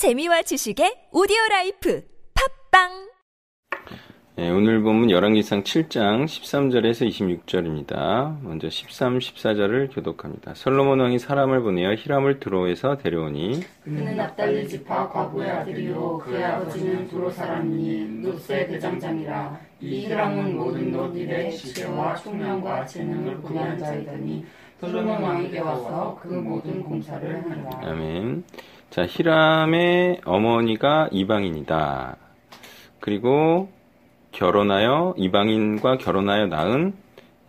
재미와 지식의 오디오 라이프 팟빵 네, 오늘 본문 열왕기상 7장 13절에서 26절입니다. 먼저 13, 14절을 교독합니다. 솔로몬 왕이 사람을 보내어 히람을 두로에서 데려오니 그는 납달리 지파 과부의 아들이요 그의 아버지는 두로 사람이니 놋쇠 대장장이라 이 히람은 모든 놋 일에 지혜와 총명과 재능을 구비한 자이더니 솔로몬 왕에게 와서 그 모든 공사를 하니라. 아멘. 자, 히람의 어머니가 이방인이다. 그리고 결혼하여 이방인과 결혼하여 낳은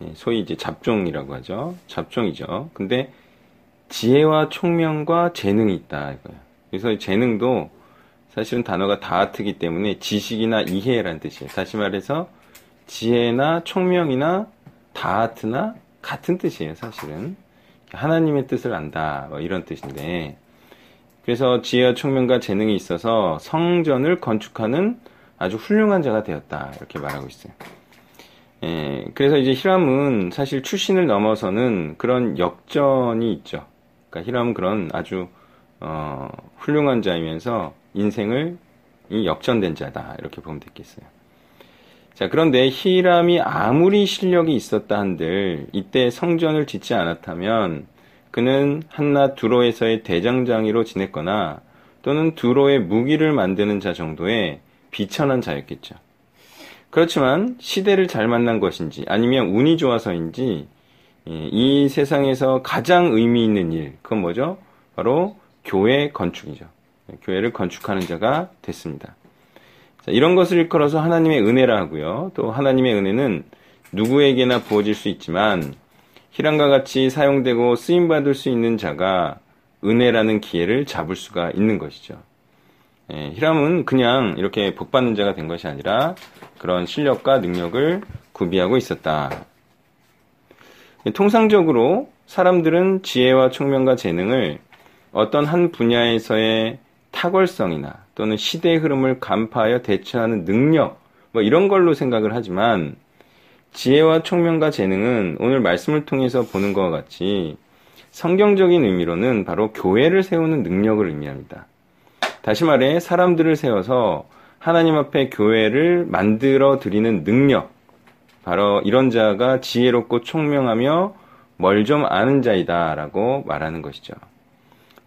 예, 소위 이제 잡종이라고 하죠. 잡종이죠. 근데 지혜와 총명과 재능이 있다 이거예요. 그래서 재능도 사실은 단어가 다트기 때문에 지식이나 이해라는 뜻이에요. 다시 말해서 지혜나 총명이나 다트나 같은 뜻이에요. 사실은 하나님의 뜻을 안다 뭐 이런 뜻인데 그래서 지혜와 총명과 재능이 있어서 성전을 건축하는 아주 훌륭한 자가 되었다. 이렇게 말하고 있어요. 예, 그래서 이제 히람은 사실 출신을 넘어서는 그런 역전이 있죠. 그러니까 히람은 그런 아주 어, 훌륭한 자이면서 인생을 이 역전된 자다. 이렇게 보면 되겠어요. 자, 그런데 히람이 아무리 실력이 있었다 한들 이때 성전을 짓지 않았다면 그는 한낱 두로에서의 대장장이로 지냈거나 또는 두로의 무기를 만드는 자 정도의 비천한 자였겠죠. 그렇지만 시대를 잘 만난 것인지 아니면 운이 좋아서인지 예, 이 세상에서 가장 의미 있는 일, 그건 뭐죠? 바로 교회 건축이죠. 교회를 건축하는 자가 됐습니다. 자, 이런 것을 일컬어서 하나님의 은혜라 하고요. 또 하나님의 은혜는 누구에게나 부어질 수 있지만 희랑과 같이 사용되고 쓰임받을 수 있는 자가 은혜라는 기회를 잡을 수가 있는 것이죠. 예, 히람은 그냥 이렇게 복받는 자가 된 것이 아니라 그런 실력과 능력을 구비하고 있었다. 예, 통상적으로 사람들은 지혜와 총명과 재능을 어떤 한 분야에서의 탁월성이나 또는 시대의 흐름을 간파하여 대처하는 능력, 뭐 이런 걸로 생각을 하지만 지혜와 총명과 재능은 오늘 말씀을 통해서 보는 것과 같이 성경적인 의미로는 바로 교회를 세우는 능력을 의미합니다. 다시 말해 사람들을 세워서 하나님 앞에 교회를 만들어 드리는 능력 바로 이런 자가 지혜롭고 총명하며 뭘 좀 아는 자이다라고 말하는 것이죠.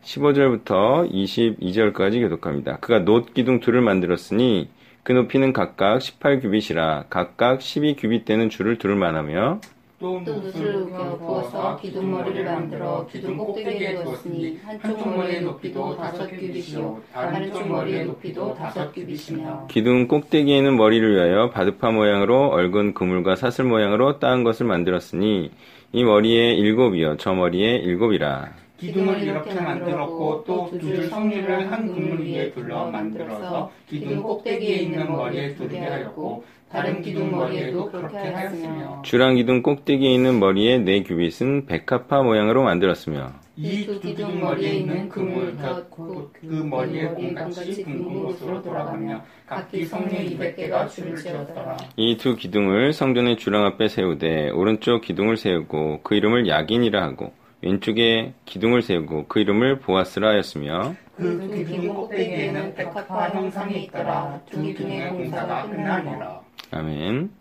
15절부터 22절까지 교독합니다. 그가 놋 기둥 둘을 만들었으니 그 높이는 각각 18규빗이라 각각 12규빗 되는 줄을 둘을 만하며 또 붓을 우겨 부어서 기둥머리를 만들어 기둥 꼭대기에 두었으니 한쪽 머리의 높이도 다섯 규빗이요. 다른 쪽 머리의 높이도 다섯 규빗이며 기둥 꼭대기에는 머리를 위하여 바드파 모양으로 얽은 그물과 사슬 모양으로 따은 것을 만들었으니 이 머리에 일곱이요. 저 머리에 일곱이라 기둥을 이렇게 만들었고 또 두 줄 성류를 한 그물 위에 둘러 만들어서 기둥 꼭대기에 있는 머리에 두르게 하였고 다른 기둥 머리에도 그렇게 하였으며 주랑 기둥 꼭대기에 있는 머리에 네 규빗은 백합화 모양으로 만들었으며 이 두 기둥 머리에 있는 그물 곁그 머리의 공같이 둥근 곳으로 돌아가며 각기 성류 200개가 줄을 지었더라. 이 두 기둥을 성전의 주랑 앞에 세우되 오른쪽 기둥을 세우고 그 이름을 야긴이라 하고 왼쪽에 기둥을 세우고 그 이름을 보아스라 하였으며 그두 기둥 꼭대기에는 백합화 형상이 있더라 두 기둥의 공사가 끝나니라 아멘.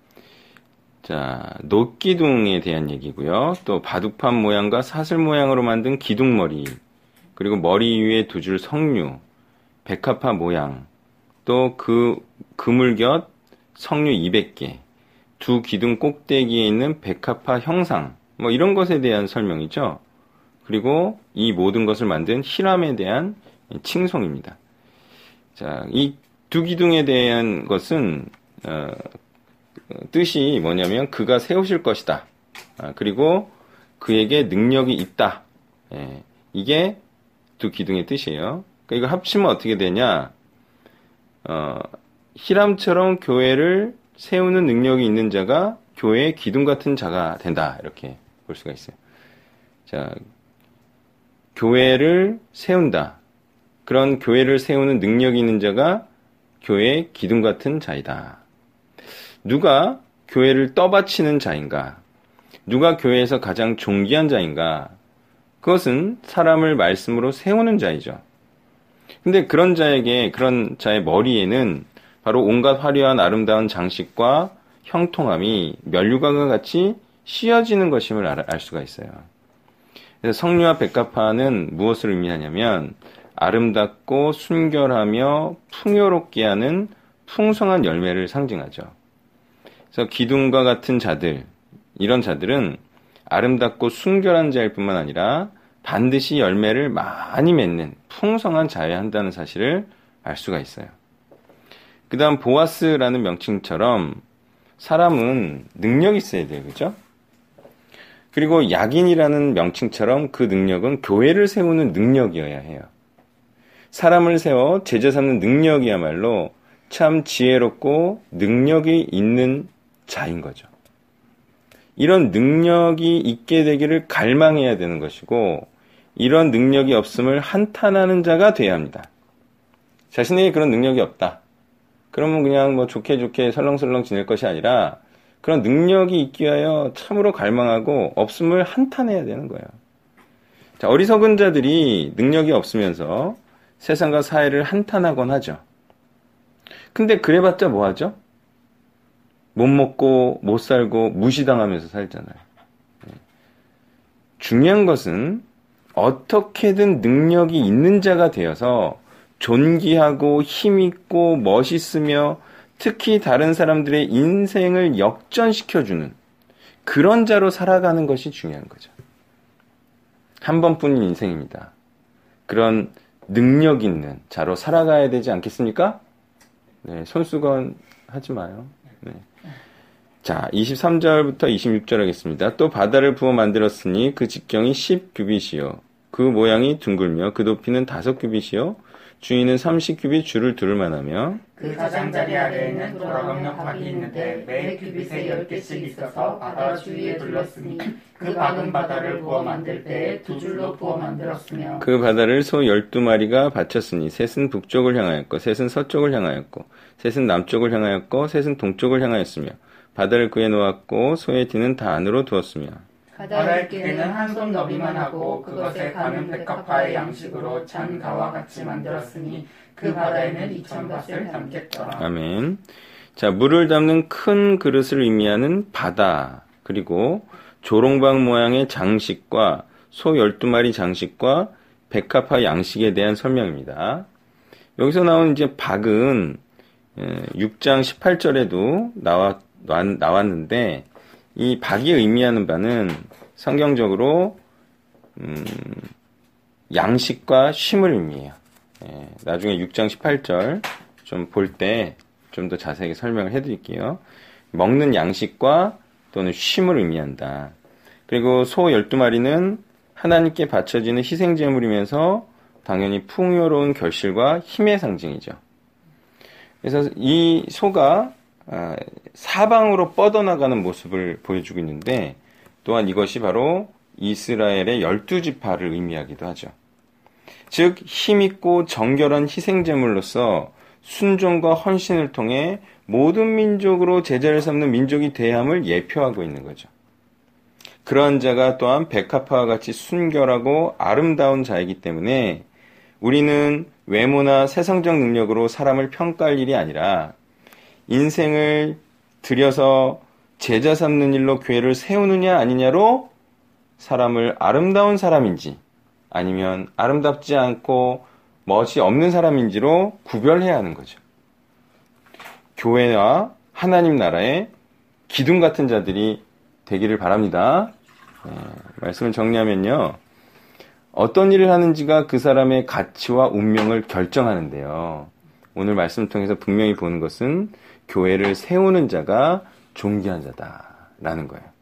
자, 놋기둥에 대한 얘기고요. 또 바둑판 모양과 사슬 모양으로 만든 기둥머리, 그리고 머리 위에 두 줄 석류, 백합화 모양, 또 그 그물 곁 석류 200개, 두 기둥 꼭대기에 있는 백합화 형상, 뭐 이런 것에 대한 설명이죠. 그리고 이 모든 것을 만든 히람에 대한 칭송입니다. 자, 이 두 기둥에 대한 것은 어, 뜻이 뭐냐면 그가 세우실 것이다. 아, 그리고 그에게 능력이 있다. 예, 이게 두 기둥의 뜻이에요. 그러니까 이거 합치면 어떻게 되냐? 어, 히람처럼 교회를 세우는 능력이 있는 자가 교회의 기둥 같은 자가 된다. 이렇게 볼 수가 있어요. 자, 교회를 세운다. 그런 교회를 세우는 능력이 있는 자가 교회의 기둥 같은 자이다. 누가 교회를 떠받치는 자인가? 누가 교회에서 가장 존귀한 자인가? 그것은 사람을 말씀으로 세우는 자이죠. 근데 그런 자에게 그런 자의 머리에는 바로 온갖 화려한 아름다운 장식과 형통함이 면류관과 같이 씌어지는 것임을 알, 알 수가 있어요. 성류와 백합화는 무엇을 의미하냐면 아름답고 순결하며 풍요롭게 하는 풍성한 열매를 상징하죠. 그래서 기둥과 같은 자들, 이런 자들은 아름답고 순결한 자일 뿐만 아니라 반드시 열매를 많이 맺는 풍성한 자여야 한다는 사실을 알 수가 있어요. 그 다음 보아스라는 명칭처럼 사람은 능력이 있어야 돼요. 그죠? 그리고 약인이라는 명칭처럼 그 능력은 교회를 세우는 능력이어야 해요. 사람을 세워 제자 삼는 능력이야말로 참 지혜롭고 능력이 있는 자인 거죠. 이런 능력이 있게 되기를 갈망해야 되는 것이고 이런 능력이 없음을 한탄하는 자가 돼야 합니다. 자신에게 그런 능력이 없다. 그러면 그냥 뭐 좋게 좋게 설렁설렁 지낼 것이 아니라 그런 능력이 있기 위하여 참으로 갈망하고 없음을 한탄해야 되는 거예요. 자, 어리석은 자들이 능력이 없으면서 세상과 사회를 한탄하곤 하죠. 근데 그래봤자 뭐 하죠? 못 먹고 못 살고 무시당하면서 살잖아요. 네. 중요한 것은 어떻게든 능력이 있는 자가 되어서 존귀하고 힘있고 멋있으며 특히 다른 사람들의 인생을 역전시켜주는 그런 자로 살아가는 것이 중요한 거죠. 한 번뿐인 인생입니다. 그런 능력 있는 자로 살아가야 되지 않겠습니까? 네, 손수건 하지 마요. 네. 자, 23절부터 26절 하겠습니다. 또 바다를 부어 만들었으니 그 직경이 10규빗이요. 그 모양이 둥글며 그 높이는 5규빗이요. 주인은 30규빗 줄을 두를 만하며 그 가장자리 아래에는 돌아가며 박이 있는데 매 규빗에 열 개씩 있어서 바다 주위에 둘렀으니 그 박은 바다를 부어 만들 때에 두 줄로 부어 만들었으며 그 바다를 소 12마리가 바쳤으니 셋은 북쪽을 향하였고 셋은 서쪽을 향하였고 셋은 남쪽을 향하였고 셋은 동쪽을 향하였으며 바다를 그에 놓았고 소의 뒤는 다 안으로 두었으며 바다의 길이는 한 손 너비만 하고 그것에 가는 백합화의 양식으로 잔 가와 같이 만들었으니 그 바다에는 이천 밭을 담겠더라. 아멘. 자, 물을 담는 큰 그릇을 의미하는 바다, 그리고 조롱박 모양의 장식과 소 12마리 장식과 백합화 양식에 대한 설명입니다. 여기서 나온 이제 박은 6장 18절에도 나왔, 나왔는데 이 박이 의미하는 바는 성경적으로 음, 양식과 쉼을 의미해요. 예, 나중에 6장 18절 좀 볼 때 좀 더 자세하게 설명을 해드릴게요. 먹는 양식과 또는 쉼을 의미한다. 그리고 소 12마리는 하나님께 바쳐지는 희생제물이면서 당연히 풍요로운 결실과 힘의 상징이죠. 그래서 이 소가 아, 사방으로 뻗어나가는 모습을 보여주고 있는데 또한 이것이 바로 이스라엘의 열두 지파를 의미하기도 하죠. 즉 힘있고 정결한 희생제물로서 순종과 헌신을 통해 모든 민족으로 제자를 삼는 민족이 대함을 예표하고 있는 거죠. 그러한 자가 또한 백합화와 같이 순결하고 아름다운 자이기 때문에 우리는 외모나 세상적 능력으로 사람을 평가할 일이 아니라 인생을 들여서 제자 삼는 일로 교회를 세우느냐 아니냐로 사람을 아름다운 사람인지 아니면 아름답지 않고 멋이 없는 사람인지로 구별해야 하는 거죠. 교회와 하나님 나라의 기둥 같은 자들이 되기를 바랍니다. 네, 말씀을 정리하면요. 어떤 일을 하는지가 그 사람의 가치와 운명을 결정하는데요. 오늘 말씀을 통해서 분명히 보는 것은 교회를 세우는 자가 존귀한 자다라는 거예요.